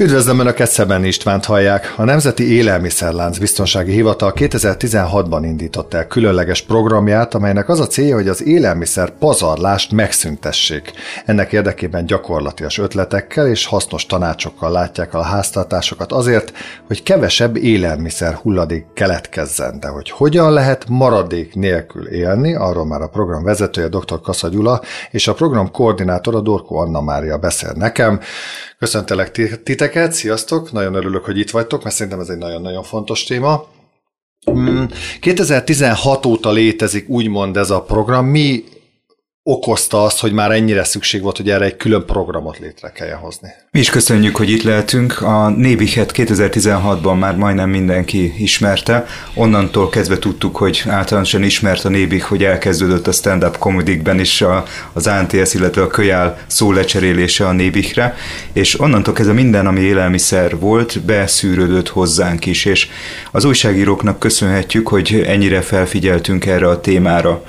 Üdvözlöm Önöket, Szeben Istvánt hallják. A Nemzeti Élelmiszerlánc Biztonsági Hivatal 2016-ban indított el különleges programját, amelynek az a célja, hogy az élelmiszer pazarlást megszüntessék. Ennek érdekében gyakorlatias ötletekkel és hasznos tanácsokkal látják a háztartásokat azért, hogy kevesebb élelmiszer hulladék keletkezzen. De hogy hogyan lehet maradék nélkül élni, arról már a program vezetője dr. Kassa Gyula és a program koordinátora Dorko Anna Mária beszél nekem. Köszöntelek titeket, sziasztok, nagyon örülök, hogy itt vagytok, mert szerintem ez egy nagyon-nagyon fontos téma. 2016 mm, óta létezik úgymond ez a program. Mi okozta azt, hogy már ennyire szükség volt, hogy erre egy külön programot létre kelljen hozni. Mi is köszönjük, hogy itt lehetünk. A Nébichet 2016-ban már majdnem mindenki ismerte. Onnantól kezdve tudtuk, hogy általánosan ismert a Nébik, hogy elkezdődött a stand-up komedikben is a, az ANTS, illetve a kölyál szó lecserélése a Nébikre, és onnantól kezdve minden, ami élelmiszer volt, beszűrődött hozzánk is, és az újságíróknak köszönhetjük, hogy ennyire felfigyeltünk erre a témára.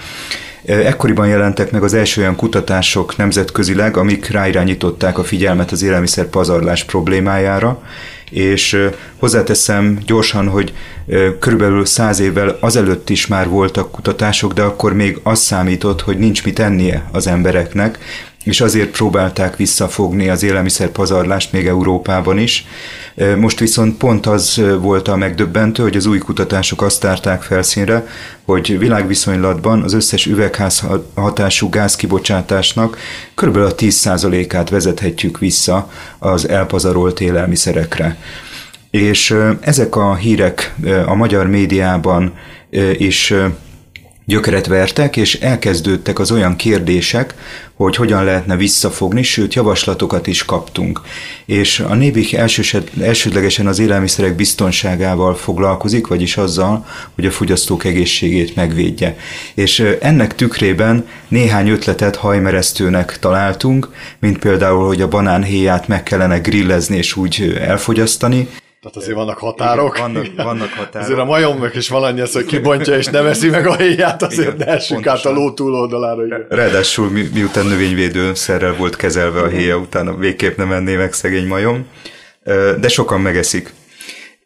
Ekkoriban jelentek meg az első olyan kutatások nemzetközileg, amik ráirányították a figyelmet az élelmiszer pazarlás problémájára, és hozzáteszem gyorsan, hogy körülbelül száz évvel azelőtt is már voltak kutatások, de akkor még az számított, hogy nincs mit ennie az embereknek, és azért próbálták visszafogni az élelmiszer pazarlást még Európában is. Most viszont pont az volt a megdöbbentő, hogy az új kutatások azt tárták felszínre, hogy világviszonylatban az összes üvegház hatású gázkibocsátásnak kb. a 10%-át vezethetjük vissza az elpazarolt élelmiszerekre. És ezek a hírek a magyar médiában is gyökeret vertek, és elkezdődtek az olyan kérdések, hogy hogyan lehetne visszafogni, sőt javaslatokat is kaptunk. És a Nébik elsődlegesen az élelmiszerek biztonságával foglalkozik, vagyis azzal, hogy a fogyasztók egészségét megvédje. És ennek tükrében néhány ötletet hajmeresztőnek találtunk, mint például, hogy a banánhéját meg kellene grillezni és úgy elfogyasztani, tehát azért vannak határok. Igen, vannak, vannak határok. Azért a majomnak is van annyi, hogy kibontja és nem eszi meg a héját, azért igen, ne essünk át a ló túloldalára. Igen. Ráadásul mi, miután növényvédőszerrel volt kezelve a héja, utána végképp nem enné meg szegény majom. De sokan megeszik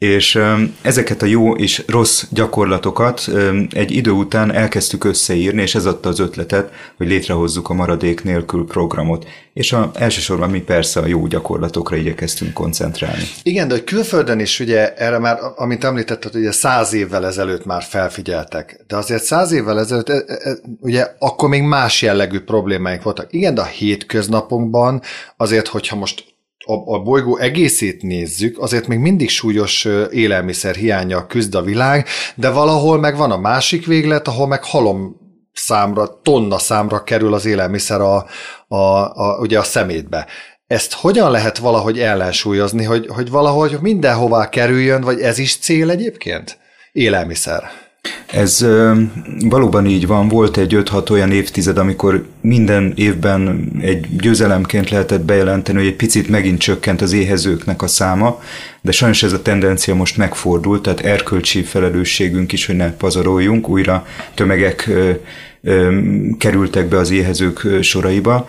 és ezeket a jó és rossz gyakorlatokat egy idő után elkezdtük összeírni, és ez adta az ötletet, hogy létrehozzuk a maradék nélkül programot. És a, elsősorban mi persze a jó gyakorlatokra igyekeztünk koncentrálni. Igen, de hogy külföldön is ugye erre már, amit említetted, ugye száz évvel ezelőtt már felfigyeltek, de azért száz évvel ezelőtt e, e, e, ugye akkor még más jellegű problémáink voltak. Igen, de a hétköznapunkban azért, hogyha most a, a bolygó egészét nézzük, azért még mindig súlyos élelmiszer hiánya küzd a világ, de valahol meg van a másik véglet, ahol meg halom számra, tonna számra kerül az élelmiszer a, a, a, ugye a szemétbe. Ezt hogyan lehet valahogy ellensúlyozni, hogy, hogy valahogy mindenhová kerüljön, vagy ez is cél egyébként? Élelmiszer. Ez valóban így van. Volt egy 5-6 olyan évtized, amikor minden évben egy győzelemként lehetett bejelenteni, hogy egy picit megint csökkent az éhezőknek a száma, de sajnos ez a tendencia most megfordult, tehát erkölcsi felelősségünk is, hogy ne pazaroljunk, újra tömegek kerültek be az éhezők soraiba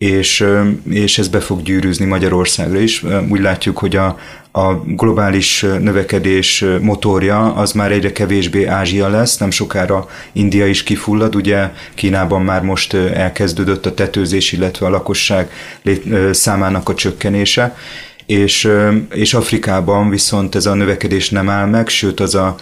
és, és ez be fog gyűrűzni Magyarországra is. Úgy látjuk, hogy a, a globális növekedés motorja az már egyre kevésbé Ázsia lesz, nem sokára India is kifullad, ugye Kínában már most elkezdődött a tetőzés, illetve a lakosság számának a csökkenése, és, és Afrikában viszont ez a növekedés nem áll meg, sőt az a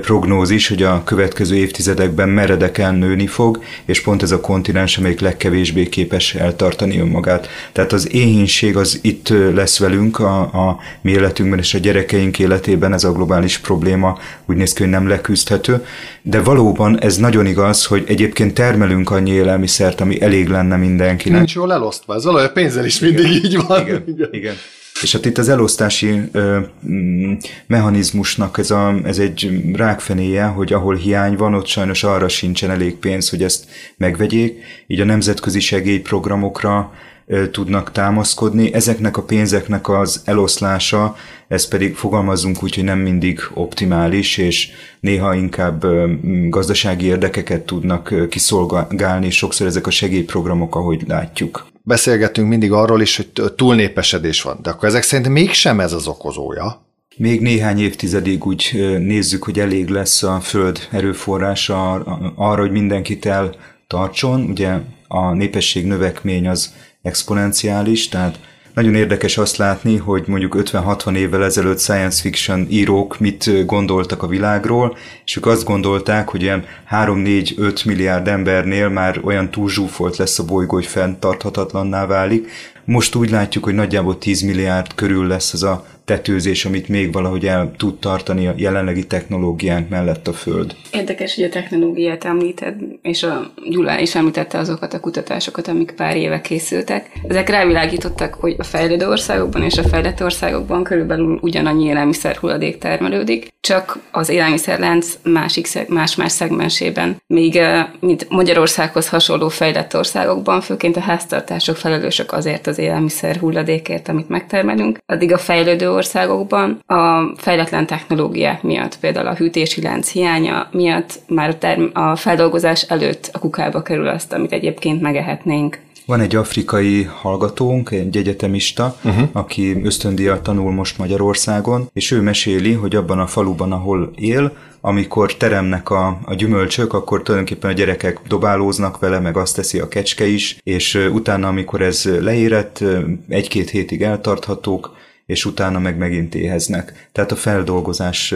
prognózis, hogy a következő évtizedekben meredeken nőni fog, és pont ez a kontinens, amelyik legkevésbé képes eltartani önmagát. Tehát az éhínség az itt lesz velünk a, a mi életünkben és a gyerekeink életében, ez a globális probléma úgy néz ki, hogy nem leküzdhető, de valóban ez nagyon igaz, hogy egyébként termelünk annyi élelmiszert, ami elég lenne mindenkinek. Nincs jól elosztva, ez valahogy a pénzzel is mindig igen, így van. Igen, igen. igen. És hát itt az elosztási ö, mm, mechanizmusnak ez, a, ez egy rákfenéje, hogy ahol hiány van, ott sajnos arra sincsen elég pénz, hogy ezt megvegyék. Így a nemzetközi segélyprogramokra ö, tudnak támaszkodni. Ezeknek a pénzeknek az eloszlása, ez pedig fogalmazunk úgy, hogy nem mindig optimális, és néha inkább ö, gazdasági érdekeket tudnak kiszolgálni, sokszor ezek a segélyprogramok, ahogy látjuk beszélgetünk mindig arról is, hogy túlnépesedés van, de akkor ezek szerint mégsem ez az okozója. Még néhány évtizedig úgy nézzük, hogy elég lesz a Föld erőforrása arra, hogy mindenkit eltartson. Ugye a népesség növekmény az exponenciális, tehát nagyon érdekes azt látni, hogy mondjuk 50-60 évvel ezelőtt science fiction írók mit gondoltak a világról, és ők azt gondolták, hogy ilyen 3-4-5 milliárd embernél már olyan túlzsúfolt lesz a bolygó, hogy fenntarthatatlanná válik. Most úgy látjuk, hogy nagyjából 10 milliárd körül lesz az a tetőzés, amit még valahogy el tud tartani a jelenlegi technológiánk mellett a Föld. Érdekes, hogy a technológiát említed, és a Gyula is említette azokat a kutatásokat, amik pár éve készültek. Ezek rávilágítottak, hogy a fejlődő országokban és a fejlett országokban körülbelül ugyanannyi élelmiszer hulladék termelődik, csak az élelmiszerlánc másik, más-más szegmensében. Míg mint Magyarországhoz hasonló fejlett országokban, főként a háztartások felelősök azért az élelmiszer hulladékért, amit megtermelünk, addig a fejlődő országokban a fejletlen technológiák miatt, például a hűtési lánc hiánya miatt már a, term- a feldolgozás előtt a kukába kerül azt, amit egyébként megehetnénk. Van egy afrikai hallgatónk, egy egyetemista, uh-huh. aki ösztöndíjat tanul most Magyarországon, és ő meséli, hogy abban a faluban, ahol él, amikor teremnek a, a gyümölcsök, akkor tulajdonképpen a gyerekek dobálóznak vele, meg azt teszi a kecske is, és utána, amikor ez leérett, egy-két hétig eltarthatók, és utána meg megint éheznek. Tehát a feldolgozás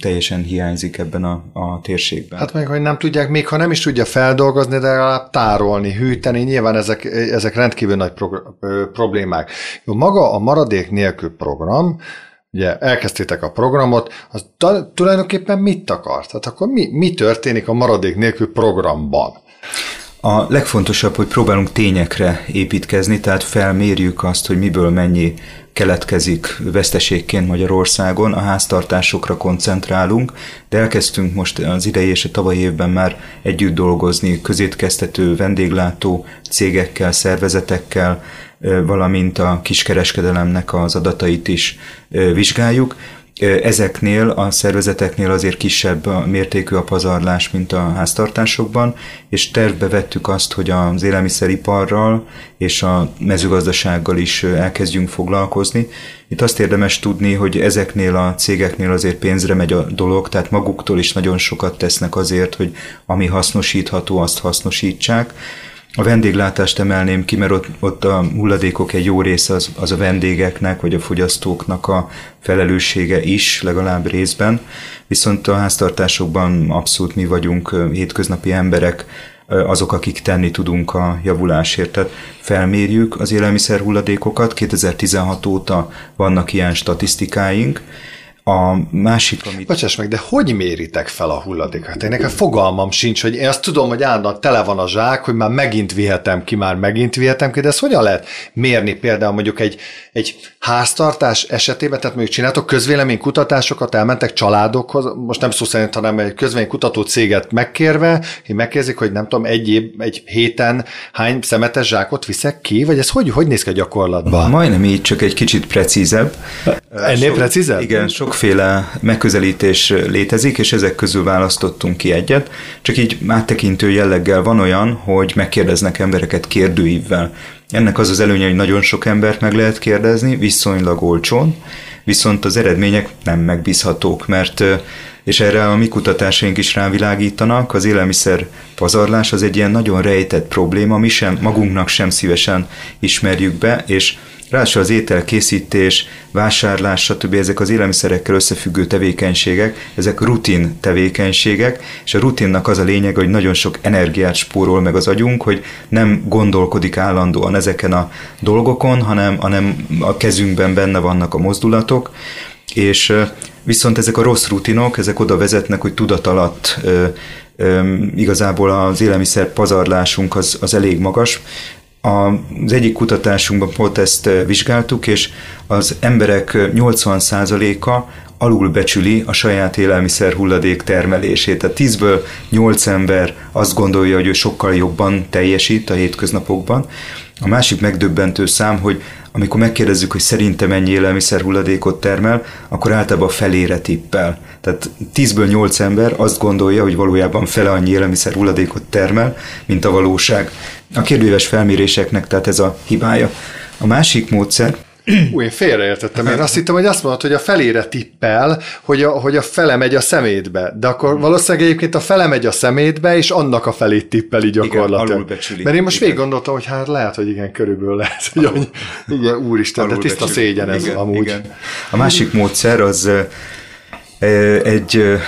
teljesen hiányzik ebben a, a térségben. Hát meg, hogy nem tudják, még ha nem is tudja feldolgozni, de legalább tárolni, hűteni, nyilván ezek, ezek rendkívül nagy pro- problémák. Jó, maga a maradék nélkül program, ugye elkezdtétek a programot, az tulajdonképpen mit akart? Tehát akkor mi, mi történik a maradék nélkül programban? A legfontosabb, hogy próbálunk tényekre építkezni, tehát felmérjük azt, hogy miből mennyi keletkezik veszteségként Magyarországon, a háztartásokra koncentrálunk, de elkezdtünk most az idei és a tavalyi évben már együtt dolgozni közétkeztető vendéglátó cégekkel, szervezetekkel, valamint a kiskereskedelemnek az adatait is vizsgáljuk. Ezeknél a szervezeteknél azért kisebb a mértékű a pazarlás, mint a háztartásokban, és tervbe vettük azt, hogy az élelmiszeriparral és a mezőgazdasággal is elkezdjünk foglalkozni. Itt azt érdemes tudni, hogy ezeknél a cégeknél azért pénzre megy a dolog, tehát maguktól is nagyon sokat tesznek azért, hogy ami hasznosítható, azt hasznosítsák a vendéglátást emelném ki, mert ott, ott a hulladékok egy jó része az, az a vendégeknek, vagy a fogyasztóknak a felelőssége is, legalább részben. Viszont a háztartásokban abszolút mi vagyunk hétköznapi emberek, azok, akik tenni tudunk a javulásért. Tehát felmérjük az élelmiszer hulladékokat, 2016 óta vannak ilyen statisztikáink, a másik, amit... Bocsáss meg, de hogy méritek fel a hulladékot? Én nekem fogalmam sincs, hogy én azt tudom, hogy állandóan tele van a zsák, hogy már megint vihetem ki, már megint vihetem ki, de ezt hogyan lehet mérni például mondjuk egy, egy háztartás esetében, tehát mondjuk csináltok közvéleménykutatásokat, elmentek családokhoz, most nem szó szerint, hanem egy közvéleménykutató céget megkérve, hogy megkérdezik, hogy nem tudom, egy, év, egy héten hány szemetes zsákot viszek ki, vagy ez hogy, hogy néz ki a gyakorlatban? Majdnem így, csak egy kicsit precízebb. Ennél precízebb? Igen, sokféle megközelítés létezik, és ezek közül választottunk ki egyet. Csak így áttekintő jelleggel van olyan, hogy megkérdeznek embereket kérdőívvel. Ennek az az előnye, hogy nagyon sok embert meg lehet kérdezni, viszonylag olcsón, viszont az eredmények nem megbízhatók, mert és erre a mi kutatásaink is rávilágítanak, az élelmiszer pazarlás az egy ilyen nagyon rejtett probléma, mi sem magunknak sem szívesen ismerjük be, és Ráadásul az ételkészítés, vásárlás, stb. ezek az élelmiszerekkel összefüggő tevékenységek, ezek rutin tevékenységek, és a rutinnak az a lényeg, hogy nagyon sok energiát spórol meg az agyunk, hogy nem gondolkodik állandóan ezeken a dolgokon, hanem, hanem a kezünkben benne vannak a mozdulatok, és viszont ezek a rossz rutinok, ezek oda vezetnek, hogy tudat alatt igazából az élelmiszer pazarlásunk az, az elég magas. Az egyik kutatásunkban pont ezt vizsgáltuk, és az emberek 80%-a alulbecsüli a saját élelmiszer hulladék termelését. Tehát 10-ből 8 ember azt gondolja, hogy ő sokkal jobban teljesít a hétköznapokban. A másik megdöbbentő szám, hogy amikor megkérdezzük, hogy szerinte mennyi élelmiszer hulladékot termel, akkor általában felére tippel. Tehát 10-ből 8 ember azt gondolja, hogy valójában fele annyi élelmiszer hulladékot termel, mint a valóság. A kérdőíves felméréseknek tehát ez a hibája. A másik módszer, Ú, én félreértettem. Én azt hittem, hogy azt mondod, hogy a felére tippel, hogy a, hogy a fele megy a szemétbe. De akkor valószínűleg egyébként a fele megy a szemétbe, és annak a felét tippeli gyakorlatilag. Igen, Mert én most végig gondoltam, hogy hát lehet, hogy igen, körülbelül lehet, hogy annyi, igen, úristen, de tiszta szégyen ez igen, amúgy. Igen. A másik módszer az egy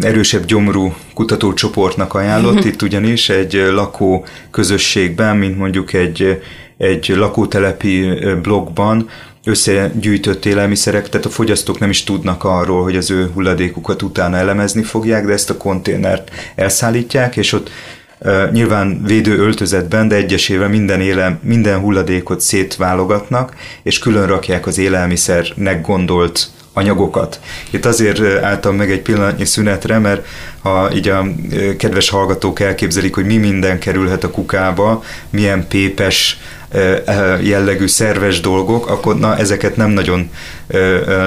erősebb gyomrú kutatócsoportnak ajánlott, itt ugyanis egy lakó közösségben, mint mondjuk egy egy lakótelepi blogban összegyűjtött élelmiszerek, tehát a fogyasztók nem is tudnak arról, hogy az ő hulladékukat utána elemezni fogják, de ezt a konténert elszállítják, és ott nyilván védő öltözetben, de egyesével minden, éle, minden hulladékot szétválogatnak, és külön rakják az élelmiszernek gondolt anyagokat. Itt azért álltam meg egy pillanatnyi szünetre, mert ha így a kedves hallgatók elképzelik, hogy mi minden kerülhet a kukába, milyen pépes jellegű szerves dolgok, akkor na, ezeket nem nagyon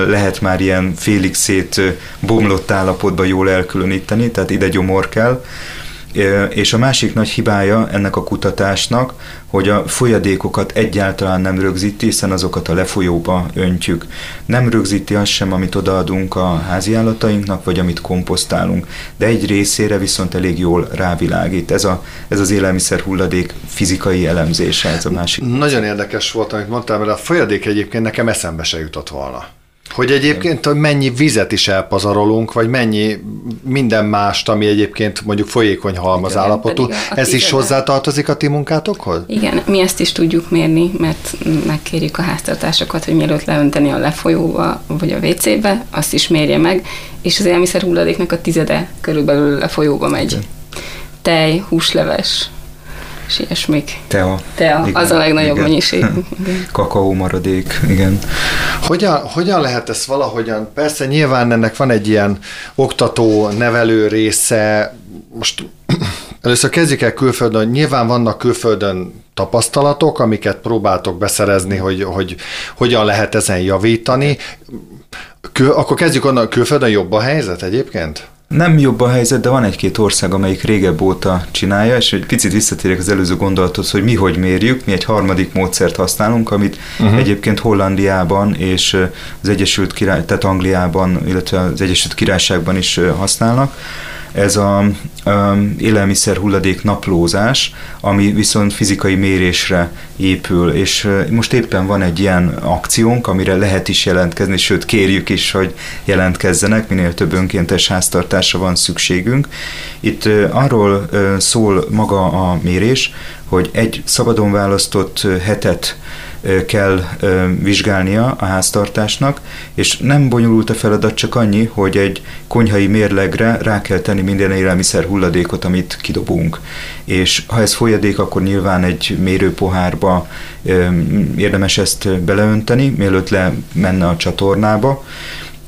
lehet már ilyen félig szét bomlott állapotba jól elkülöníteni, tehát ide gyomor kell. És a másik nagy hibája ennek a kutatásnak, hogy a folyadékokat egyáltalán nem rögzíti, hiszen azokat a lefolyóba öntjük. Nem rögzíti azt sem, amit odaadunk a háziállatainknak, vagy amit komposztálunk, de egy részére viszont elég jól rávilágít. Ez, a, ez az élelmiszer hulladék fizikai elemzése, ez a másik. Nagyon érdekes volt, amit mondtál, mert a folyadék egyébként nekem eszembe se jutott volna. Hogy egyébként hogy mennyi vizet is elpazarolunk, vagy mennyi minden mást, ami egyébként mondjuk folyékony halmaz Igen, állapotú. Ez is hozzátartozik a ti munkátokhoz? Igen, mi ezt is tudjuk mérni, mert megkérjük a háztartásokat, hogy mielőtt leönteni a lefolyóba vagy a WC-be, azt is mérje meg, és az élmiszer hulladéknak a tizede körülbelül lefolyóba megy. Igen. Tej, húsleves, és ilyesmik. Tea. Tea, igen, az a legnagyobb igen. mennyiség. Kakaó maradék, igen. Hogyan, hogyan lehet ezt valahogyan, persze nyilván ennek van egy ilyen oktató, nevelő része, most először kezdjük el külföldön, nyilván vannak külföldön tapasztalatok, amiket próbáltok beszerezni, hogy, hogy hogyan lehet ezen javítani. Kül, akkor kezdjük onnan, külföldön jobb a helyzet egyébként? Nem jobb a helyzet, de van egy-két ország, amelyik régebb óta csinálja, és egy picit visszatérek az előző gondolathoz, hogy mi hogy mérjük. Mi egy harmadik módszert használunk, amit uh-huh. egyébként Hollandiában és az Egyesült Király, tehát Angliában, illetve az Egyesült Királyságban is használnak ez a, a élelmiszer hulladék naplózás, ami viszont fizikai mérésre épül, és most éppen van egy ilyen akciónk, amire lehet is jelentkezni, sőt kérjük is, hogy jelentkezzenek, minél több önkéntes háztartásra van szükségünk. Itt arról szól maga a mérés, hogy egy szabadon választott hetet kell vizsgálnia a háztartásnak, és nem bonyolult a feladat, csak annyi, hogy egy konyhai mérlegre rá kell tenni minden élelmiszer hulladékot, amit kidobunk. És ha ez folyadék, akkor nyilván egy mérőpohárba érdemes ezt beleönteni, mielőtt lemenne a csatornába,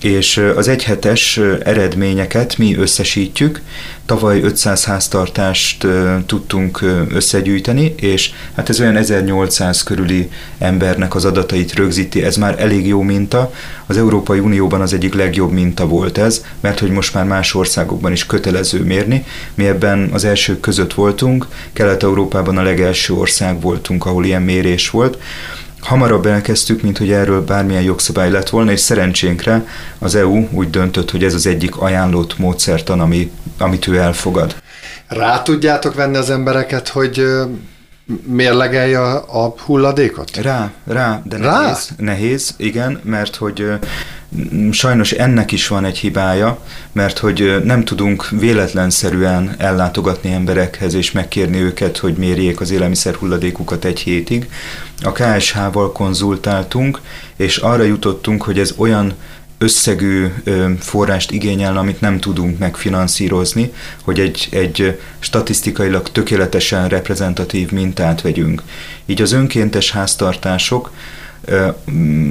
és az egyhetes eredményeket mi összesítjük. Tavaly 500 háztartást tudtunk összegyűjteni, és hát ez olyan 1800 körüli embernek az adatait rögzíti, ez már elég jó minta. Az Európai Unióban az egyik legjobb minta volt ez, mert hogy most már más országokban is kötelező mérni. Mi ebben az elsők között voltunk, Kelet-Európában a legelső ország voltunk, ahol ilyen mérés volt hamarabb elkezdtük, mint hogy erről bármilyen jogszabály lett volna, és szerencsénkre az EU úgy döntött, hogy ez az egyik ajánlott módszertan, ami, amit ő elfogad. Rá tudjátok venni az embereket, hogy mérlegelje a, a hulladékot? Rá, rá, de rá? nehéz. Nehéz, igen, mert hogy sajnos ennek is van egy hibája, mert hogy nem tudunk véletlenszerűen ellátogatni emberekhez és megkérni őket, hogy mérjék az élelmiszer hulladékukat egy hétig. A KSH-val konzultáltunk, és arra jutottunk, hogy ez olyan összegű forrást igényel, amit nem tudunk megfinanszírozni, hogy egy, egy statisztikailag tökéletesen reprezentatív mintát vegyünk. Így az önkéntes háztartások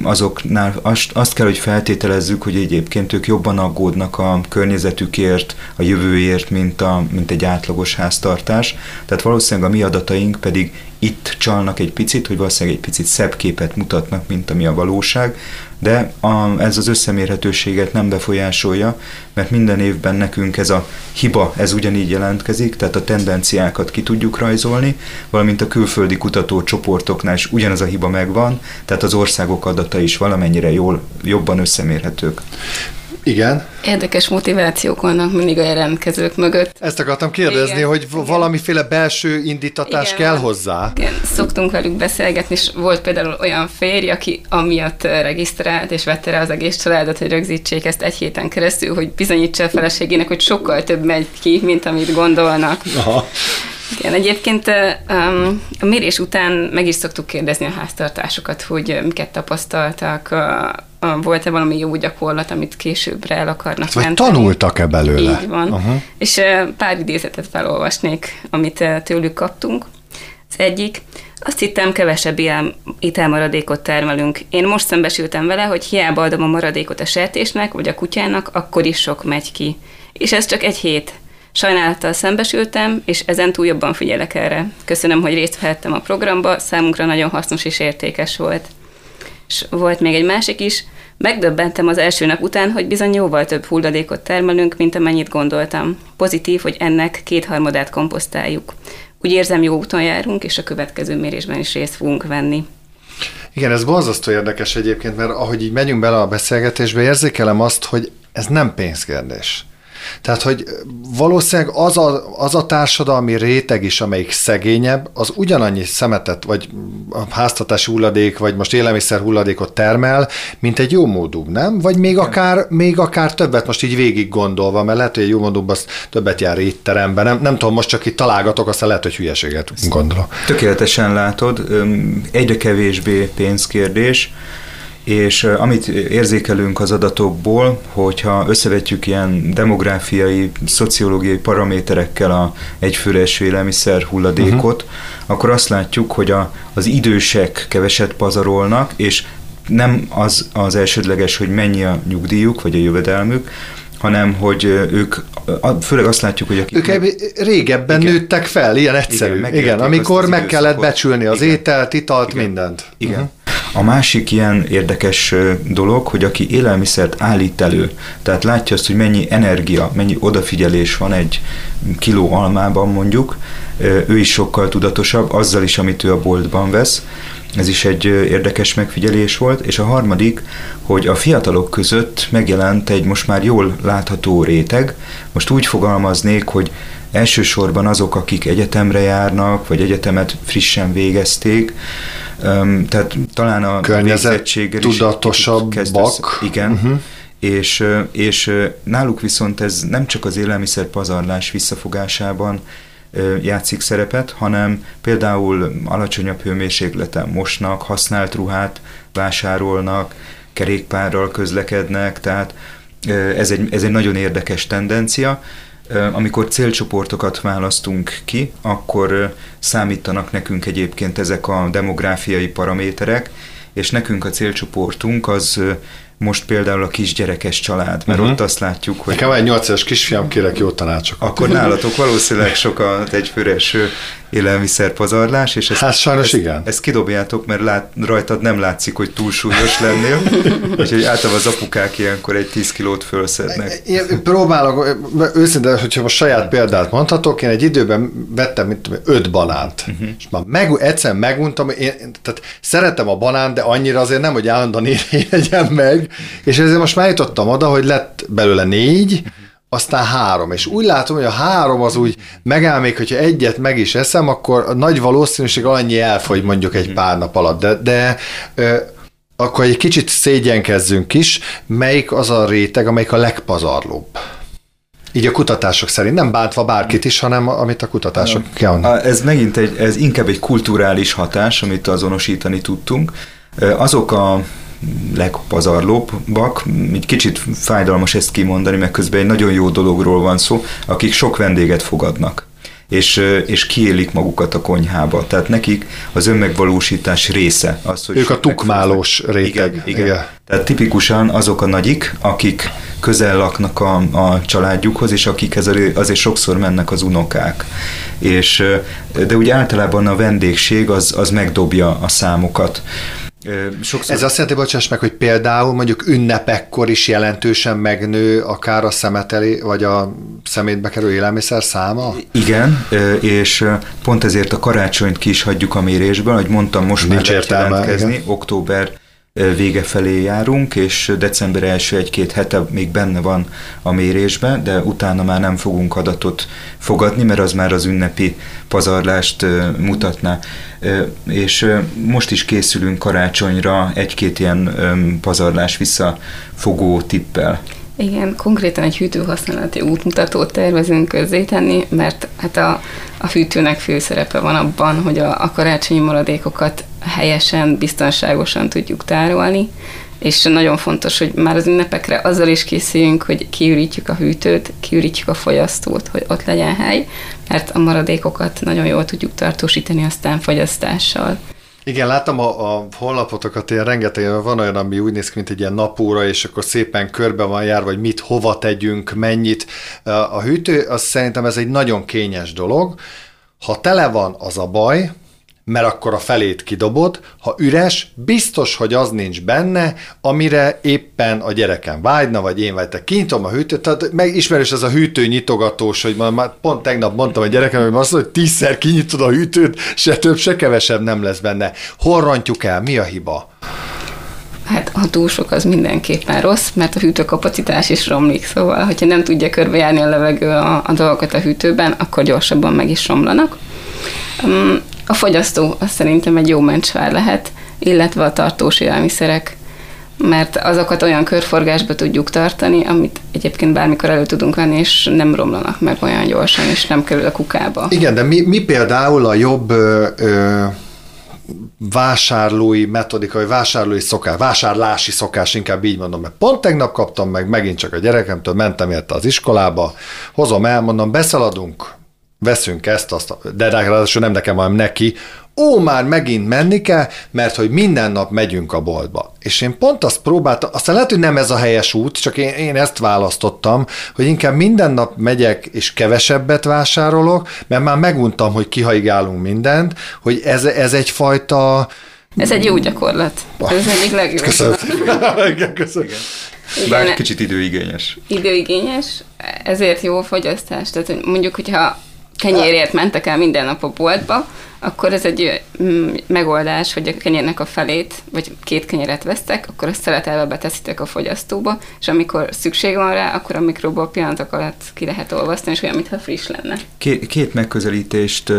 azoknál azt, azt kell, hogy feltételezzük, hogy egyébként ők jobban aggódnak a környezetükért, a jövőért, mint, a, mint egy átlagos háztartás. Tehát valószínűleg a mi adataink pedig itt csalnak egy picit, hogy valószínűleg egy picit szebb képet mutatnak, mint ami a valóság, de a, ez az összemérhetőséget nem befolyásolja, mert minden évben nekünk ez a hiba, ez ugyanígy jelentkezik, tehát a tendenciákat ki tudjuk rajzolni, valamint a külföldi kutatócsoportoknál is ugyanaz a hiba megvan, tehát az országok adata is valamennyire jól, jobban összemérhetők. Igen. Érdekes motivációk vannak mindig a jelentkezők mögött. Ezt akartam kérdezni, igen, hogy igen. valamiféle belső indítatás igen, kell hozzá. Igen, szoktunk velük beszélgetni, és volt például olyan férj, aki amiatt regisztrált, és vette rá az egész családot, hogy rögzítsék ezt egy héten keresztül, hogy bizonyítsa a feleségének, hogy sokkal több megy ki, mint amit gondolnak. Aha. Igen, egyébként a mérés után meg is szoktuk kérdezni a háztartásokat, hogy miket tapasztaltak, volt-e valami jó gyakorlat, amit későbbre el akarnak Vagy menteni. tanultak-e belőle? Így van. Uh-huh. És pár idézetet felolvasnék, amit tőlük kaptunk. Az egyik, azt hittem, kevesebb ételmaradékot termelünk. Én most szembesültem vele, hogy hiába adom a maradékot a sertésnek vagy a kutyának, akkor is sok megy ki. És ez csak egy hét. Sajnálattal szembesültem, és ezen túl jobban figyelek erre. Köszönöm, hogy részt vehettem a programba, számunkra nagyon hasznos és értékes volt. És volt még egy másik is, Megdöbbentem az első nap után, hogy bizony jóval több hulladékot termelünk, mint amennyit gondoltam. Pozitív, hogy ennek kétharmadát komposztáljuk. Úgy érzem, jó úton járunk, és a következő mérésben is részt fogunk venni. Igen, ez borzasztó érdekes egyébként, mert ahogy így megyünk bele a beszélgetésbe, érzékelem azt, hogy ez nem pénzkérdés. Tehát, hogy valószínűleg az a, az a társadalmi réteg is, amelyik szegényebb, az ugyanannyi szemetet, vagy háztatási hulladék, vagy most élelmiszer hulladékot termel, mint egy jó módú, nem? Vagy még akár, még akár többet most így végig gondolva, mert lehet, hogy egy jó módú, az többet jár étteremben. Nem, nem tudom, most csak itt találgatok, aztán lehet, hogy hülyeséget gondolom. Tökéletesen látod, egyre kevésbé pénzkérdés, és amit érzékelünk az adatokból, hogyha összevetjük ilyen demográfiai, szociológiai paraméterekkel a egyfőre eső élelmiszer hulladékot, uh-huh. akkor azt látjuk, hogy a, az idősek keveset pazarolnak, és nem az, az elsődleges, hogy mennyi a nyugdíjuk, vagy a jövedelmük, hanem hogy ők, főleg azt látjuk, hogy akik... Ők meg... régebben igen. nőttek fel, ilyen egyszerű. Igen, igen amikor meg kellett becsülni az igen. ételt, italt, igen. mindent. Igen. Uh-huh. A másik ilyen érdekes dolog, hogy aki élelmiszert állít elő, tehát látja azt, hogy mennyi energia, mennyi odafigyelés van egy kiló almában mondjuk, ő is sokkal tudatosabb azzal is, amit ő a boltban vesz. Ez is egy érdekes megfigyelés volt. És a harmadik, hogy a fiatalok között megjelent egy most már jól látható réteg. Most úgy fogalmaznék, hogy elsősorban azok, akik egyetemre járnak, vagy egyetemet frissen végezték, tehát talán a környezet tudatosabbak. Igen. Uh-huh. És, és náluk viszont ez nem csak az élelmiszer pazarlás visszafogásában játszik szerepet, hanem például alacsonyabb hőmérsékleten mosnak, használt ruhát vásárolnak, kerékpárral közlekednek, tehát ez egy, ez egy nagyon érdekes tendencia. Amikor célcsoportokat választunk ki, akkor számítanak nekünk egyébként ezek a demográfiai paraméterek, és nekünk a célcsoportunk az most például a kisgyerekes család, mert uh-huh. ott azt látjuk, hogy... Nekem van egy 8 éves kisfiam, kérek jó tanácsokat. Akkor nálatok valószínűleg sokat egy főres élelmiszerpazarlás, és ezt, hát sajnos ezt, igen. ezt kidobjátok, mert lát, rajtad nem látszik, hogy túlsúlyos lennél, úgyhogy általában az apukák ilyenkor egy 10 kilót fölszednek. Én próbálok, őszintén, hogyha most saját példát mondhatok, én egy időben vettem, mint öt banánt, uh-huh. és már meg, egyszer meguntam, én, tehát szeretem a banánt, de annyira azért nem, hogy állandóan én legyen meg, és ezért most már jutottam oda, hogy lett belőle négy, uh-huh aztán három. És úgy látom, hogy a három az úgy megáll még, hogyha egyet meg is eszem, akkor a nagy valószínűség annyi elfogy mondjuk egy pár nap alatt. De, de ö, akkor egy kicsit szégyenkezzünk is, melyik az a réteg, amelyik a legpazarlóbb. Így a kutatások szerint, nem bántva bárkit is, hanem amit a kutatások kell. Ez megint egy, ez inkább egy kulturális hatás, amit azonosítani tudtunk. Azok a legpazarlóbbak. Egy kicsit fájdalmas ezt kimondani, mert közben egy nagyon jó dologról van szó, akik sok vendéget fogadnak. és, és kiélik magukat a konyhába. Tehát nekik az önmegvalósítás része. Az, hogy ők a tukmálós réteg. Igen, igen. igen. Tehát tipikusan azok a nagyik, akik közel laknak a, a családjukhoz, és akikhez azért sokszor mennek az unokák. És, de úgy általában a vendégség az, az megdobja a számokat. Sokszor... Ez azt jelenti, bocsáss meg, hogy például mondjuk ünnepekkor is jelentősen megnő akár a szemeteli, vagy a szemétbe kerül élelmiszer száma? Igen, és pont ezért a karácsonyt ki is hagyjuk a mérésből, hogy mondtam, most Nincs már lehet jelentkezni, igen. október vége felé járunk, és december első egy-két hete még benne van a mérésbe, de utána már nem fogunk adatot fogadni, mert az már az ünnepi pazarlást mutatná. És most is készülünk karácsonyra egy-két ilyen pazarlás visszafogó tippel. Igen, konkrétan egy hűtőhasználati útmutatót tervezünk közzétenni, mert hát a, a hűtőnek főszerepe van abban, hogy a, a karácsonyi maradékokat helyesen, biztonságosan tudjuk tárolni, és nagyon fontos, hogy már az ünnepekre azzal is készüljünk, hogy kiürítjük a hűtőt, kiürítjük a folyasztót, hogy ott legyen hely, mert a maradékokat nagyon jól tudjuk tartósítani aztán fogyasztással. Igen, láttam a, a honlapotokat, ilyen rengeteg, van olyan, ami úgy néz ki, mint egy ilyen napóra, és akkor szépen körbe van jár, vagy mit, hova tegyünk, mennyit. A hűtő, az szerintem ez egy nagyon kényes dolog. Ha tele van, az a baj, mert akkor a felét kidobod, ha üres, biztos, hogy az nincs benne, amire éppen a gyerekem vágyna, vagy én vagy te kinyitom a hűtőt, tehát megismerős ez a hűtő nyitogatós, hogy már pont tegnap mondtam a gyerekem, hogy azt hogy tízszer kinyitod a hűtőt, se több, se kevesebb nem lesz benne. Hol rontjuk el? Mi a hiba? Hát ha túl sok, az mindenképpen rossz, mert a hűtőkapacitás is romlik, szóval, hogyha nem tudja körbejárni a levegő a, a dolgokat a hűtőben, akkor gyorsabban meg is romlanak. A fogyasztó az szerintem egy jó mencsvár lehet, illetve a tartós élelmiszerek, mert azokat olyan körforgásba tudjuk tartani, amit egyébként bármikor elő tudunk venni, és nem romlanak meg olyan gyorsan, és nem kerül a kukába. Igen, de mi, mi például a jobb ö, ö, vásárlói metodika, vagy vásárlói szokás, vásárlási szokás, inkább így mondom, mert pont tegnap kaptam meg, megint csak a gyerekemtől, mentem érte az iskolába, hozom el, mondom, beszaladunk, veszünk ezt, azt, de ráadásul nem nekem, hanem neki, ó, már megint menni kell, mert hogy minden nap megyünk a boltba. És én pont azt próbáltam, aztán lehet, hogy nem ez a helyes út, csak én, én ezt választottam, hogy inkább minden nap megyek és kevesebbet vásárolok, mert már meguntam, hogy kihaigálunk mindent, hogy ez, ez egyfajta ez egy jó gyakorlat. Ez egyik legjobb. Köszönöm. Igen, köszönöm. Igen. Bár kicsit időigényes. Időigényes, ezért jó a fogyasztás. Tehát mondjuk, hogyha kenyérért mentek el minden nap a boltba, akkor ez egy mm, megoldás, hogy a kenyérnek a felét, vagy két kenyeret vesztek, akkor azt szeletelve beteszitek a fogyasztóba, és amikor szükség van rá, akkor a mikróból pillanatok alatt ki lehet olvasztani, és olyan, mintha friss lenne. Két, két megközelítést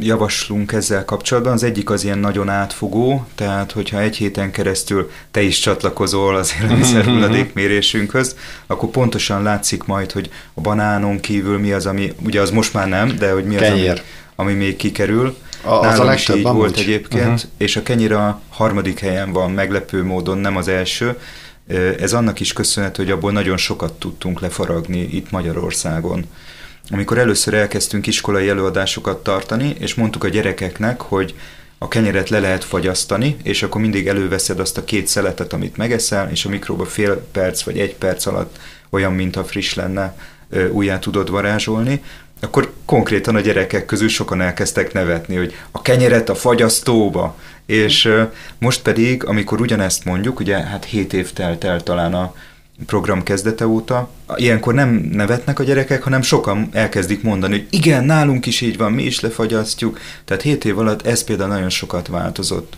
javaslunk ezzel kapcsolatban. Az egyik az ilyen nagyon átfogó, tehát hogyha egy héten keresztül te is csatlakozol az élelmiszer hulladékmérésünkhöz, akkor pontosan látszik majd, hogy a banánon kívül mi az, ami, ugye az most már nem, de hogy mi az, ami, ami még kikerül. A, az a legtöbb, így volt egyébként, uh-huh. és a kenyér a harmadik helyen van, meglepő módon, nem az első. Ez annak is köszönhető, hogy abból nagyon sokat tudtunk lefaragni itt Magyarországon amikor először elkezdtünk iskolai előadásokat tartani, és mondtuk a gyerekeknek, hogy a kenyeret le lehet fagyasztani, és akkor mindig előveszed azt a két szeletet, amit megeszel, és a mikróba fél perc vagy egy perc alatt olyan, mintha friss lenne, újjá tudod varázsolni, akkor konkrétan a gyerekek közül sokan elkezdtek nevetni, hogy a kenyeret a fagyasztóba, és most pedig, amikor ugyanezt mondjuk, ugye hát 7 év telt el talán a, program kezdete óta. Ilyenkor nem nevetnek a gyerekek, hanem sokan elkezdik mondani, hogy igen, nálunk is így van, mi is lefagyasztjuk. Tehát 7 év alatt ez például nagyon sokat változott.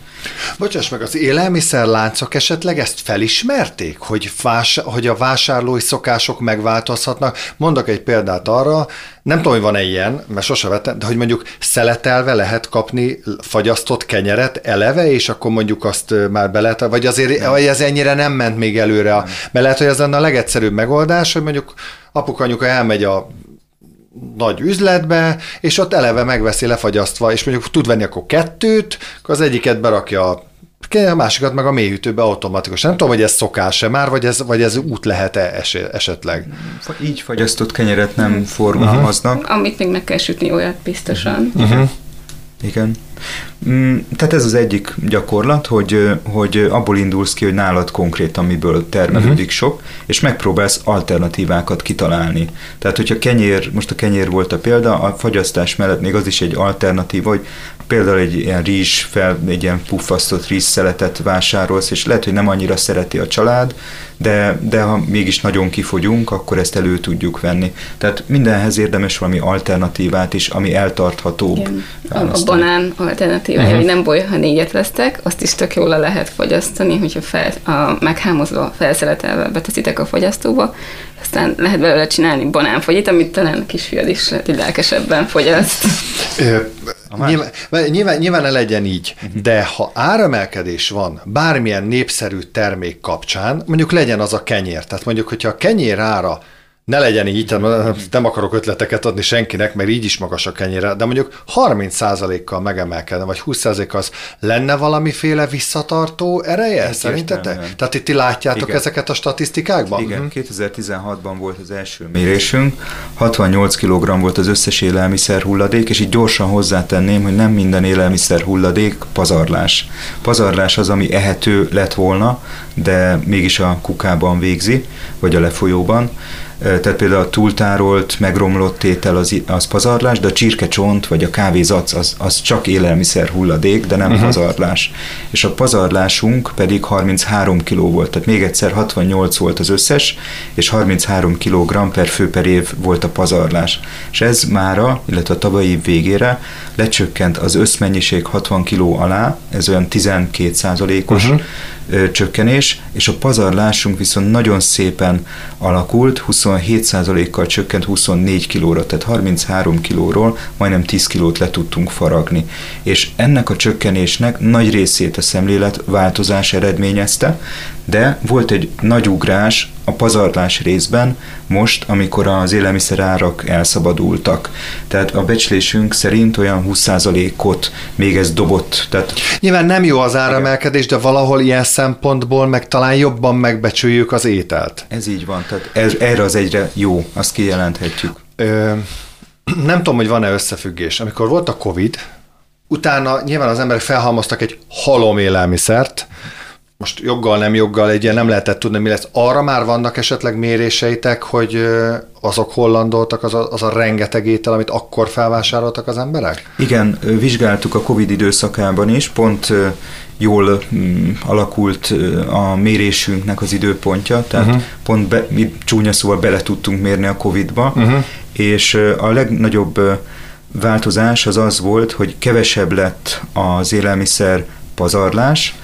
Bocsáss meg, az élelmiszerláncok esetleg ezt felismerték, hogy, vás, hogy a vásárlói szokások megváltozhatnak? Mondok egy példát arra, nem tudom, hogy van-e ilyen, mert sose vettem, de hogy mondjuk szeletelve lehet kapni fagyasztott kenyeret eleve, és akkor mondjuk azt már be lehet, vagy azért nem. vagy ez ennyire nem ment még előre, nem. mert lehet, hogy ez lenne a legegyszerűbb megoldás, hogy mondjuk apukanyuka elmegy a nagy üzletbe, és ott eleve megveszi lefagyasztva, és mondjuk tud venni akkor kettőt, akkor az egyiket berakja a a másikat meg a mélyhűtőbe automatikus. Nem tudom, hogy ez szokás-e már, vagy ez, vagy ez út lehet-e es- esetleg. Így fagyasztott kenyeret nem forgalmaznak. Uh-huh. Amit még meg kell sütni, olyat biztosan. Uh-huh. Igen. Mm, tehát ez az egyik gyakorlat, hogy, hogy abból indulsz ki, hogy nálad konkrétan miből termelődik uh-huh. sok, és megpróbálsz alternatívákat kitalálni. Tehát, hogyha kenyér, most a kenyér volt a példa, a fagyasztás mellett még az is egy alternatíva, hogy például egy ilyen rizs, fel, egy ilyen puffasztott rizszeletet vásárolsz, és lehet, hogy nem annyira szereti a család, de, de ha mégis nagyon kifogyunk, akkor ezt elő tudjuk venni. Tehát mindenhez érdemes valami alternatívát is, ami eltarthatóbb. Igen. A, a banán alternatívája, uh-huh. hogy nem baj, ha négyet vesztek, azt is tök jól le lehet fogyasztani, hogyha fel, a meghámozva, felszeletelve beteszitek a fogyasztóba, aztán lehet belőle csinálni banánfogyit, amit talán a kisfiad is lelkesebben fogyaszt. Nyilván, nyilván, nyilván ne legyen így, de ha áremelkedés van bármilyen népszerű termék kapcsán, mondjuk legyen az a kenyér, tehát mondjuk, hogyha a kenyér ára ne legyen így, nem akarok ötleteket adni senkinek, mert így is magas a kenyére, de mondjuk 30%-kal megemelkedne, vagy 20%-kal az lenne valamiféle visszatartó ereje, hát szerintetek? Tehát itt ti látjátok Igen. ezeket a statisztikákban? Igen, uh-huh. 2016-ban volt az első mérésünk, 68 kg volt az összes élelmiszer hulladék, és így gyorsan hozzátenném, hogy nem minden élelmiszer hulladék pazarlás. Pazarlás az, ami ehető lett volna, de mégis a kukában végzi, vagy a lefolyóban tehát például a túltárolt, megromlott étel az, az pazarlás, de a csirkecsont vagy a kávézac az, az csak élelmiszer hulladék, de nem uh-huh. pazarlás. És a pazarlásunk pedig 33 kg volt, tehát még egyszer 68 volt az összes, és 33 kg per fő per év volt a pazarlás. És ez mára, illetve a tavalyi év végére lecsökkent az összmennyiség 60 kg alá, ez olyan 12 százalékos uh-huh csökkenés, és a pazarlásunk viszont nagyon szépen alakult, 27%-kal csökkent 24 kilóra, tehát 33 kilóról majdnem 10 kilót le tudtunk faragni. És ennek a csökkenésnek nagy részét a szemlélet változás eredményezte, de volt egy nagy ugrás a pazarlás részben most, amikor az élelmiszerárak elszabadultak. Tehát a becslésünk szerint olyan 20%-ot még ez dobott. Tehát Nyilván nem jó az áremelkedés, de valahol ilyen szempontból meg talán jobban megbecsüljük az ételt. Ez így van, tehát ez, erre az egyre jó, azt kijelenthetjük. Ö, nem tudom, hogy van-e összefüggés. Amikor volt a Covid, utána nyilván az emberek felhalmoztak egy halom élelmiszert, most joggal, nem joggal, egy ilyen nem lehetett tudni, mi lesz. Arra már vannak esetleg méréseitek, hogy azok hollandoltak, az a, az a rengeteg étel, amit akkor felvásároltak az emberek? Igen, vizsgáltuk a Covid időszakában is, pont jól mm, alakult a mérésünknek az időpontja, tehát uh-huh. pont be, mi csúnya szóval bele tudtunk mérni a Covid-ba, uh-huh. és a legnagyobb változás az az volt, hogy kevesebb lett az élelmiszer pazarlás,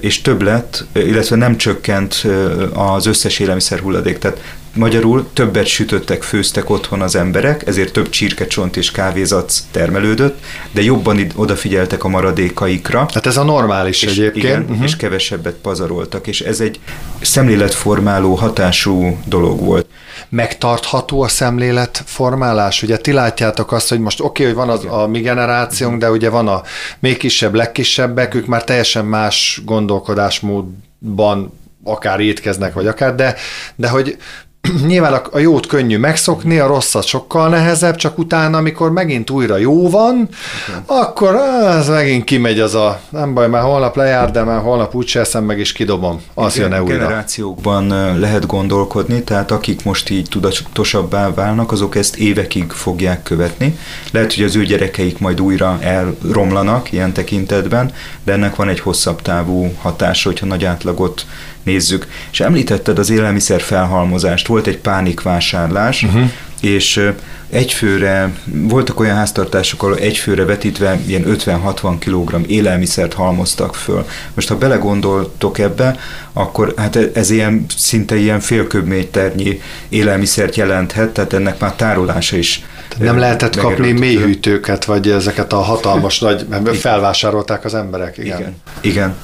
és több lett, illetve nem csökkent az összes élelmiszer hulladék. Tehát Magyarul többet sütöttek, főztek otthon az emberek, ezért több csirkecsont és kávézac termelődött, de jobban odafigyeltek a maradékaikra. Hát ez a normális és, egyébként. Igen, uh-huh. és kevesebbet pazaroltak, és ez egy szemléletformáló hatású dolog volt. Megtartható a szemléletformálás? Ugye ti látjátok azt, hogy most oké, okay, hogy van az, a mi generációnk, de ugye van a még kisebb, legkisebbek, ők már teljesen más gondolkodásmódban akár étkeznek, vagy akár, de, de hogy nyilván a, a jót könnyű megszokni, a rosszat sokkal nehezebb, csak utána, amikor megint újra jó van, okay. akkor az megint kimegy az a, nem baj, már holnap lejár, de már holnap úgyse eszem meg, és kidobom. Az jön-e újra. Generációkban lehet gondolkodni, tehát akik most így tudatosabbá válnak, azok ezt évekig fogják követni. Lehet, hogy az ő gyerekeik majd újra elromlanak ilyen tekintetben, de ennek van egy hosszabb távú hatása, hogyha nagy átlagot nézzük. És említetted az élelmiszer felhalmozást, volt egy pánikvásárlás, uh-huh. és egyfőre, voltak olyan háztartások, ahol egyfőre vetítve ilyen 50-60 kg élelmiszert halmoztak föl. Most ha belegondoltok ebbe, akkor hát ez ilyen szinte ilyen félköbméternyi élelmiszert jelenthet, tehát ennek már tárolása is nem lehetett kapni mélyhűtőket, vagy ezeket a hatalmas nagy, felvásárolták az emberek, igen. Igen, igen.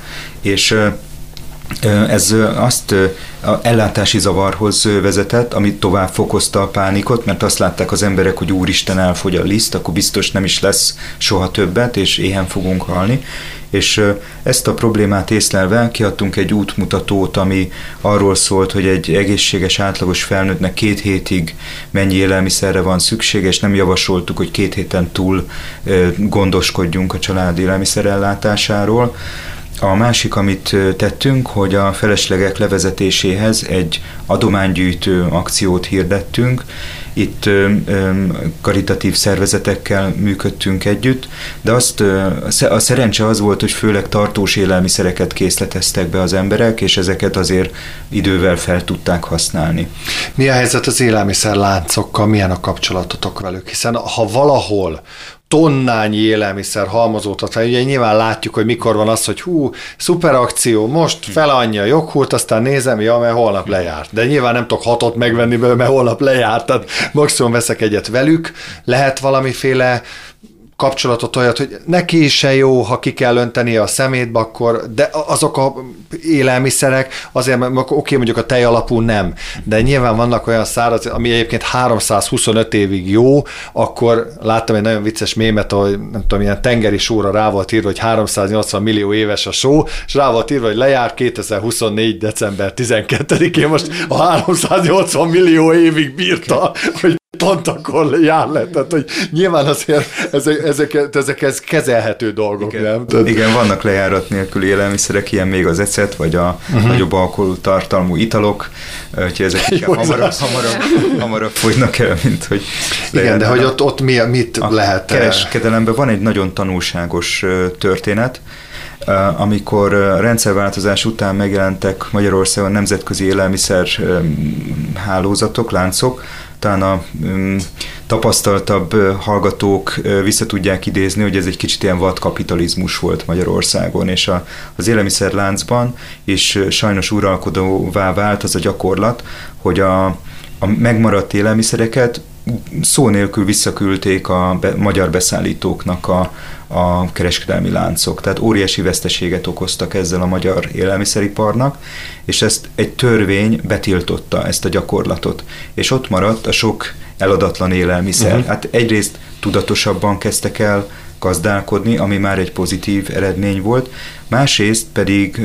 és ez azt a ellátási zavarhoz vezetett, amit tovább fokozta a pánikot, mert azt látták az emberek, hogy úristen elfogy a liszt, akkor biztos nem is lesz soha többet, és éhen fogunk halni. És ezt a problémát észlelve kiadtunk egy útmutatót, ami arról szólt, hogy egy egészséges, átlagos felnőttnek két hétig mennyi élelmiszerre van szüksége, és nem javasoltuk, hogy két héten túl gondoskodjunk a család élelmiszerellátásáról, a másik, amit tettünk, hogy a feleslegek levezetéséhez egy adománygyűjtő akciót hirdettünk. Itt karitatív szervezetekkel működtünk együtt, de azt a szerencse az volt, hogy főleg tartós élelmiszereket készleteztek be az emberek, és ezeket azért idővel fel tudták használni. Mi a helyzet az élelmiszerláncokkal, milyen a kapcsolatotok velük? Hiszen ha valahol tonnányi élelmiszer halmozódhat fel. Ugye nyilván látjuk, hogy mikor van az, hogy hú, szuper akció, most fel annyi a joghurt, aztán nézem, ja, mert holnap lejárt. De nyilván nem tudok hatot megvenni, mert holnap lejárt, tehát maximum veszek egyet velük. Lehet valamiféle kapcsolatot olyat, hogy neki se jó, ha ki kell önteni a szemétbe, akkor, de azok a élelmiszerek, azért, mert oké, okay, mondjuk a tej alapú nem, de nyilván vannak olyan száraz, ami egyébként 325 évig jó, akkor láttam egy nagyon vicces mémet, hogy nem tudom, ilyen tengeri sóra rá volt írva, hogy 380 millió éves a só, és rá volt írva, hogy lejár 2024. december 12-én, most a 380 millió évig bírta, hogy pont akkor jár le. Tehát, hogy nyilván azért ezek, ezek, ezek ez kezelhető dolgok, igen. nem? Tehát... Igen, vannak lejárat nélküli élelmiszerek, ilyen még az ecet, vagy a uh-huh. nagyobb alkoholú tartalmú italok, úgyhogy ezek Jó, hamarabb, hamarabb, hamarabb fogynak el, mint hogy Igen, de hogy ott, ott mi, mit a lehet? kereskedelemben van egy nagyon tanulságos történet, amikor rendszerváltozás után megjelentek Magyarországon nemzetközi élelmiszer hálózatok, láncok, talán a um, tapasztaltabb hallgatók vissza tudják idézni, hogy ez egy kicsit ilyen vadkapitalizmus volt Magyarországon, és a, az élelmiszerláncban, és sajnos uralkodóvá vált az a gyakorlat, hogy a, a megmaradt élelmiszereket szó nélkül visszaküldték a be, magyar beszállítóknak a, a kereskedelmi láncok. Tehát óriási veszteséget okoztak ezzel a magyar élelmiszeriparnak, és ezt egy törvény betiltotta, ezt a gyakorlatot. És ott maradt a sok eladatlan élelmiszer. Uh-huh. Hát egyrészt tudatosabban kezdtek el gazdálkodni, ami már egy pozitív eredmény volt, másrészt pedig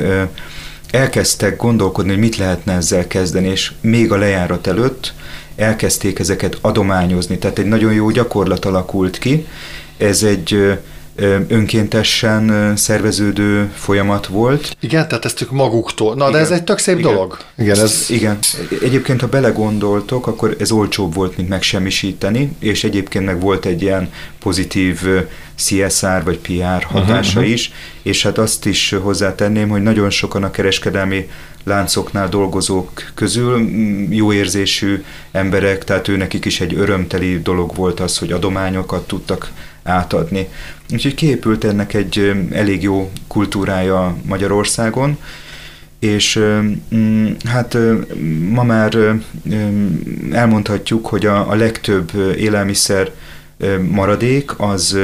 elkezdtek gondolkodni, hogy mit lehetne ezzel kezdeni, és még a lejárat előtt elkezdték ezeket adományozni. Tehát egy nagyon jó gyakorlat alakult ki. Ez egy önkéntesen szerveződő folyamat volt. Igen, tehát ezt ők maguktól. Na, igen, de ez egy tök szép igen, dolog. Igen, ez... igen. Egyébként, ha belegondoltok, akkor ez olcsóbb volt, mint megsemmisíteni, és egyébként meg volt egy ilyen pozitív CSR vagy PR hatása uh-huh, is, és hát azt is hozzátenném, hogy nagyon sokan a kereskedelmi láncoknál dolgozók közül jó érzésű emberek, tehát ő nekik is egy örömteli dolog volt az, hogy adományokat tudtak átadni. Úgyhogy kiépült ennek egy elég jó kultúrája Magyarországon, és hát ma már elmondhatjuk, hogy a, a legtöbb élelmiszer maradék az,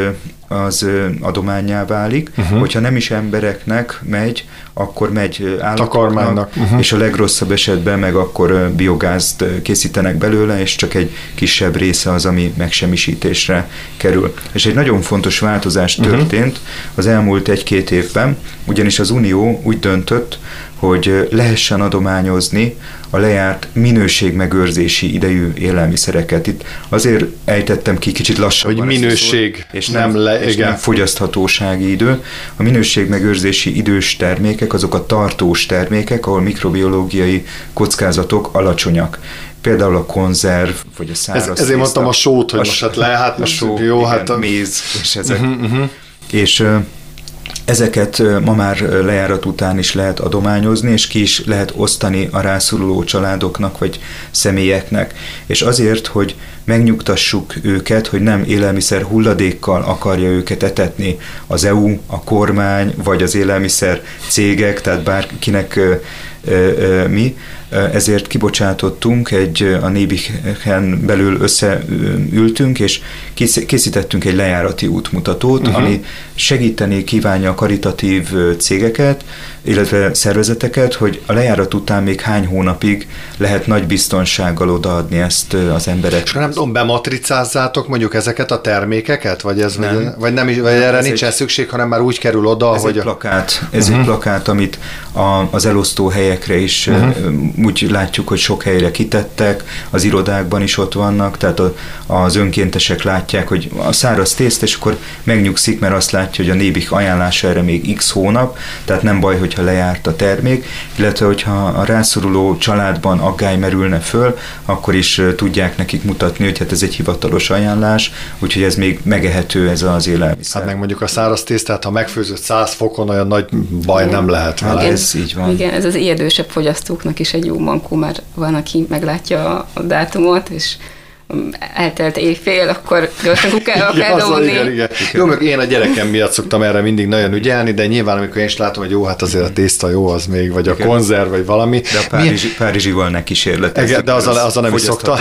az adományá válik, uh-huh. hogyha nem is embereknek megy, akkor megy állatoknak, uh-huh. és a legrosszabb esetben meg akkor biogázt készítenek belőle, és csak egy kisebb része az, ami megsemmisítésre kerül. És egy nagyon fontos változás uh-huh. történt az elmúlt egy-két évben, ugyanis az Unió úgy döntött, hogy lehessen adományozni a lejárt minőségmegőrzési idejű élelmiszereket. Itt azért ejtettem ki kicsit lassabban. Hogy minőség, szót, és nem, le, és igen. nem fogyaszthatósági idő. A minőségmegőrzési idős termékek azok a tartós termékek, ahol mikrobiológiai kockázatok alacsonyak például a konzerv, vagy a száraz Ez, Ezért mondtam a sót, hogy a most hát lehet, a só, jó, igen, hát a... méz, és ezek. Uh-huh, uh-huh. És Ezeket ma már lejárat után is lehet adományozni, és ki is lehet osztani a rászoruló családoknak vagy személyeknek. És azért, hogy megnyugtassuk őket, hogy nem élelmiszer hulladékkal akarja őket etetni az EU, a kormány vagy az élelmiszer cégek, tehát bárkinek mi, ezért kibocsátottunk egy, a Nébiken belül összeültünk, és készítettünk egy lejárati útmutatót, uh-huh. ami segíteni kívánja a karitatív cégeket, illetve szervezeteket, hogy a lejárat után még hány hónapig lehet nagy biztonsággal odaadni ezt az emberek. És nem tudom, bematricázzátok mondjuk ezeket a termékeket, vagy ez nem. Vagy, vagy nem is, vagy erre ez nincsen egy, szükség, hanem már úgy kerül oda, ez hogy... Egy plakát, ez uh-huh. egy mhm. plakát, amit a, az elosztó helyekre is uh-huh. Úgy látjuk, hogy sok helyre kitettek, az irodákban is ott vannak, tehát a, az önkéntesek látják, hogy a száraz tészt, és akkor megnyugszik, mert azt látja, hogy a nébik ajánlása erre még x hónap, tehát nem baj, hogyha lejárt a termék, illetve hogyha a rászoruló családban aggály merülne föl, akkor is tudják nekik mutatni, hogy hát ez egy hivatalos ajánlás, úgyhogy ez még megehető ez az élelmiszer. Hát meg mondjuk a száraz tésztát, ha megfőzött 100 fokon, olyan nagy baj nem lehet vele. Igen, ez így van. Igen, ez az érdősebb fogyasztóknak is egy jó mankó, mert van, aki meglátja a dátumot, és eltelt éjfél, akkor gyorsan kukába kell ja, dobni. Igen, igen. Jó, meg én a gyerekem miatt szoktam erre mindig nagyon ügyelni, de nyilván amikor én is látom, hogy jó, hát azért a tészta jó az még, vagy a igen. konzerv, vagy valami. De a Párizsi, Milyen... Párizsival ne kísérletezzük. De azzal, azzal nem is szoktam.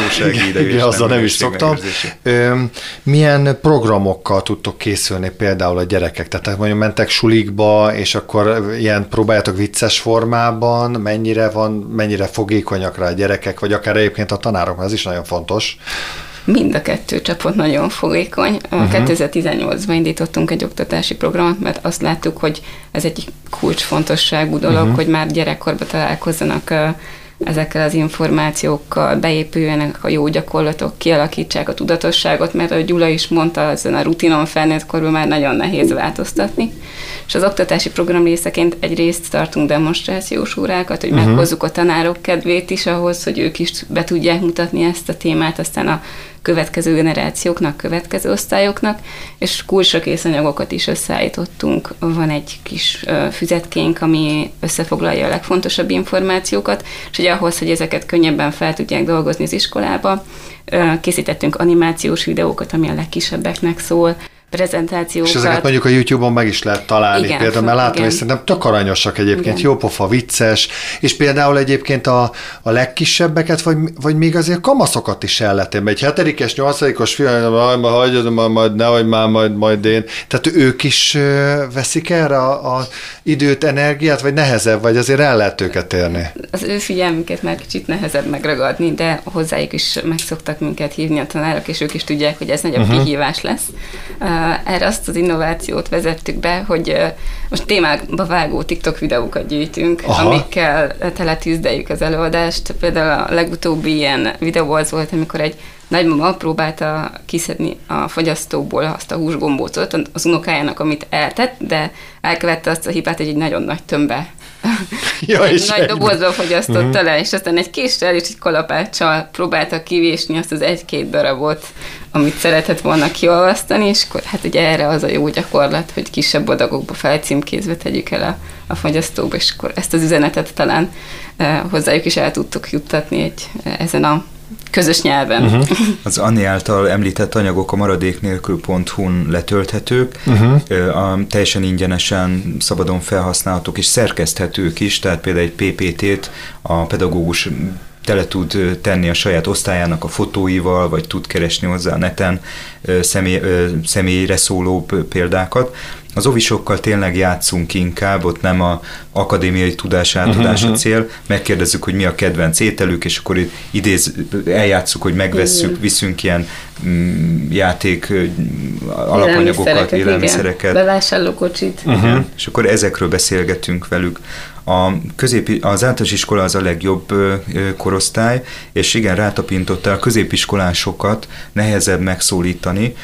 Igen, azzal nem is szoktam. Milyen programokkal tudtok készülni például a gyerekek? Tehát mondjuk mentek sulikba, és akkor ilyen próbáljátok vicces formában, mennyire van, mennyire fogékonyak rá a gyerekek, vagy akár egyébként a tanárok, ez is nagyon fontos. Mind a kettő csapat nagyon fogékony. Uh-huh. 2018-ban indítottunk egy oktatási programot, mert azt láttuk, hogy ez egy kulcsfontosságú dolog, uh-huh. hogy már gyerekkorban találkozzanak ezekkel az információkkal, beépüljenek a jó gyakorlatok, kialakítsák a tudatosságot, mert ahogy Gyula is mondta, ezen a rutinon felnőtt korban már nagyon nehéz változtatni. És az oktatási program részeként egyrészt tartunk demonstrációs órákat, hogy uh-huh. meghozzuk a tanárok kedvét is ahhoz, hogy ők is be tudják mutatni ezt a témát, aztán a következő generációknak, következő osztályoknak, és kulcsra kész anyagokat is összeállítottunk. Van egy kis füzetkénk, ami összefoglalja a legfontosabb információkat, és ugye ahhoz, hogy ezeket könnyebben fel tudják dolgozni az iskolába, készítettünk animációs videókat, ami a legkisebbeknek szól, prezentációkat. És ezeket mondjuk a YouTube-on meg is lehet találni. Igen, például, mert látom, hogy szerintem tök aranyosak egyébként, igen. jó pofa, vicces, és például egyébként a, a legkisebbeket, vagy, vagy még azért kamaszokat is el lehet Egy hetedikes, nyolcadikos fiam, majd, majd, majd, nehogy már, majd, majd én. Tehát ők is veszik erre a, a időt, energiát, vagy nehezebb, vagy azért el lehet őket érni? Az ő figyelmüket már kicsit nehezebb megragadni, de hozzájuk is meg szoktak minket hívni a tanárok, és ők is tudják, hogy ez nagyobb uh-huh. kihívás lesz erre azt az innovációt vezettük be, hogy most témákba vágó TikTok videókat gyűjtünk, Aha. amikkel teletűzdeljük az előadást. Például a legutóbbi ilyen videó az volt, amikor egy nagymama próbálta kiszedni a fogyasztóból azt a húsgombócot az unokájának, amit eltett, de elkövette azt a hibát, hogy egy nagyon nagy tömbbe ja, egy nagy dobozba fogyasztotta uh-huh. le, és aztán egy késsel és egy kalapáccsal próbálta kivésni azt az egy-két darabot, amit szeretett volna kiolvasztani, és akkor hát ugye erre az a jó gyakorlat, hogy kisebb adagokba felcímkézve tegyük el a, a fogyasztóba, és akkor ezt az üzenetet talán uh, hozzájuk is el tudtuk juttatni egy, ezen a közös nyelven. Uh-huh. Az Anni által említett anyagok a maradéknélkül.hu-n letölthetők, uh-huh. a, teljesen ingyenesen, szabadon felhasználhatók és szerkeszthetők is, tehát például egy PPT-t a pedagógus tele tud tenni a saját osztályának a fotóival, vagy tud keresni hozzá a neten személy, személyre szóló példákat. Az ovisokkal tényleg játszunk inkább, ott nem a akadémiai tudás átadás a cél, megkérdezzük, hogy mi a kedvenc ételük, és akkor idéz, eljátszuk, hogy megvesszük, viszünk ilyen mm, játék alapanyagokat, élelmiszereket. Bevásárlókocsit. Uh-huh. És akkor ezekről beszélgetünk velük. A középi, az általános iskola az a legjobb korosztály, és igen, rátapintotta a középiskolásokat nehezebb megszólítani,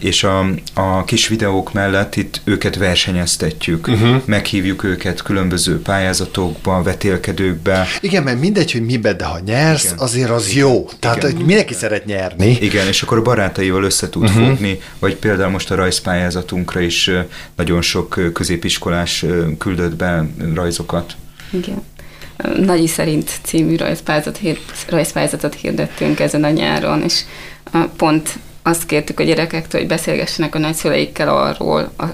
és a, a kis videók mellett itt őket versenyeztetjük, uh-huh. meghívjuk őket különböző pályázatokba, vetélkedőkbe. Igen, mert mindegy, hogy mibe, de ha nyersz, Igen. azért az jó. Tehát Igen. mindenki szeret nyerni. Igen, és akkor a barátaival össze tud uh-huh. fogni, vagy például most a rajzpályázatunkra is nagyon sok középiskolás küldött be rajzokat. Igen. Nagyi szerint című rajzpályázat, rajzpályázatot hirdettünk ezen a nyáron, és pont azt kértük a gyerekektől, hogy beszélgessenek a nagyszüleikkel arról, a,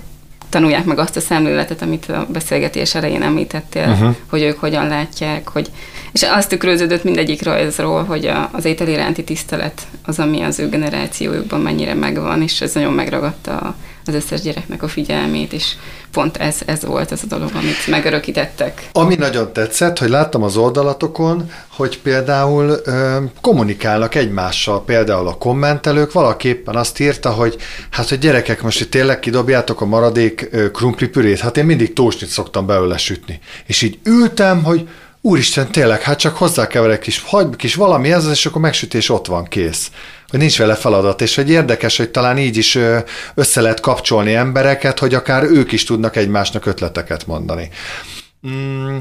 tanulják meg azt a szemléletet, amit a beszélgetés elején említettél, uh-huh. hogy ők hogyan látják, hogy és azt tükröződött mindegyik rajzról, hogy a, az étel iránti tisztelet az, ami az ő generációjukban mennyire megvan, és ez nagyon megragadta a, az összes gyereknek a figyelmét, és pont ez, ez volt az a dolog, amit megörökítettek. Ami nagyon tetszett, hogy láttam az oldalatokon, hogy például ö, kommunikálnak egymással, például a kommentelők, valaképpen azt írta, hogy hát, hogy gyerekek, most itt tényleg kidobjátok a maradék krumplipürét, hát én mindig tósnit szoktam belőle sütni. És így ültem, hogy úristen, tényleg, hát csak hozzákever egy kis, hagy, kis valami ez, és akkor megsütés ott van, kész. Hogy nincs vele feladat, és hogy érdekes, hogy talán így is össze lehet kapcsolni embereket, hogy akár ők is tudnak egymásnak ötleteket mondani. Mm.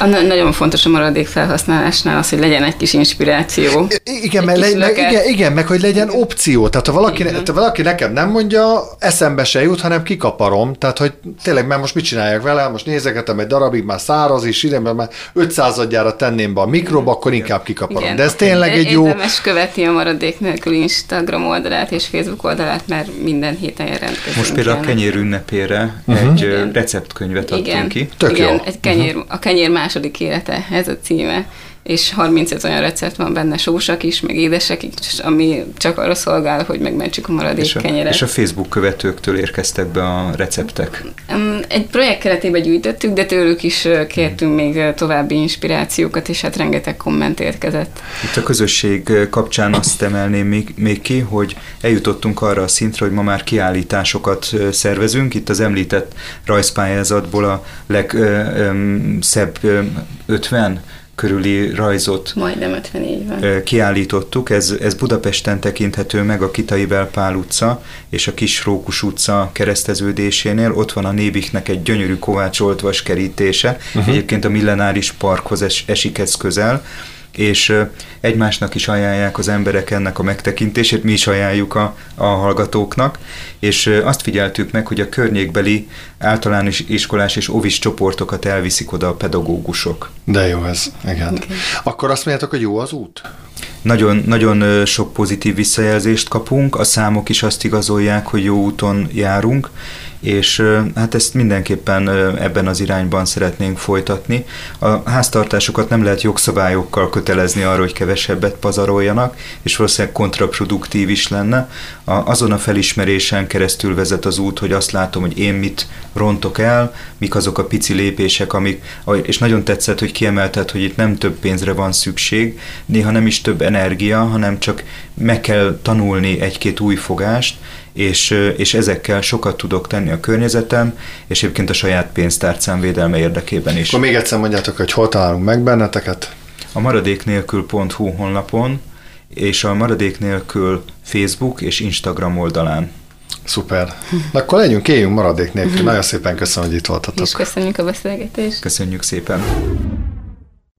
A nagyon fontos a maradék felhasználásnál az, hogy legyen egy kis inspiráció. Igen, meg, le, meg, igen, igen, meg hogy legyen opció. Tehát ha valaki, tehát valaki nekem nem mondja, eszembe se jut, hanem kikaparom. Tehát, hogy tényleg, mert most mit csináljak vele, most nézegetem egy darabig, már száraz is, ide, mert már 500 adjára tenném be a mikroba, akkor inkább kikaparom. Igen. De ez tényleg egy jó... Érdemes követni a maradék nélkül Instagram oldalát és Facebook oldalát, mert minden héten jelentkezünk. Most például a kenyér ünnepére uh-huh. egy igen. receptkönyvet adtunk igen. ki. Tök igen, jó. egy kenyér, uh-huh. a kenyér második élete, ez a címe és 35 olyan recept van benne, sósak is, meg édesek is, ami csak arra szolgál, hogy megmentsük a maradék és a, kenyeret. És a Facebook követőktől érkeztek be a receptek? Egy projekt keretében gyűjtöttük, de tőlük is kértünk még további inspirációkat, és hát rengeteg komment érkezett. Itt a közösség kapcsán azt emelném még, még ki, hogy eljutottunk arra a szintre, hogy ma már kiállításokat szervezünk. Itt az említett rajzpályázatból a legszebb 50 körüli rajzot Majdnem 54 van. kiállítottuk. Ez, ez Budapesten tekinthető meg a Kitai Belpál utca és a Kis Rókus utca kereszteződésénél. Ott van a Nébiknek egy gyönyörű kovácsoltvas kerítése. Uh-huh. Egyébként a Millenáris Parkhoz es, esik ez közel és egymásnak is ajánlják az emberek ennek a megtekintését, mi is ajánljuk a, a hallgatóknak, és azt figyeltük meg, hogy a környékbeli általános iskolás és ovis csoportokat elviszik oda a pedagógusok. De jó ez, igen. Okay. Akkor azt mondjátok, hogy jó az út? Nagyon, nagyon sok pozitív visszajelzést kapunk, a számok is azt igazolják, hogy jó úton járunk, és hát ezt mindenképpen ebben az irányban szeretnénk folytatni. A háztartásokat nem lehet jogszabályokkal kötelezni arra, hogy kevesebbet pazaroljanak, és valószínűleg kontraproduktív is lenne. A, azon a felismerésen keresztül vezet az út, hogy azt látom, hogy én mit rontok el, mik azok a pici lépések, amik, és nagyon tetszett, hogy kiemelted, hogy itt nem több pénzre van szükség, néha nem is több energia, hanem csak meg kell tanulni egy-két új fogást, és, és ezekkel sokat tudok tenni a környezetem, és egyébként a saját pénztárcám védelme érdekében is. Akkor még egyszer mondjátok, hogy hol találunk meg benneteket? A maradéknélkül.hu honlapon, és a maradék nélkül Facebook és Instagram oldalán. Szuper. Akkor legyünk, éljünk maradék nélkül. Nagyon szépen köszönöm, hogy itt voltatok. És köszönjük a beszélgetést. Köszönjük szépen.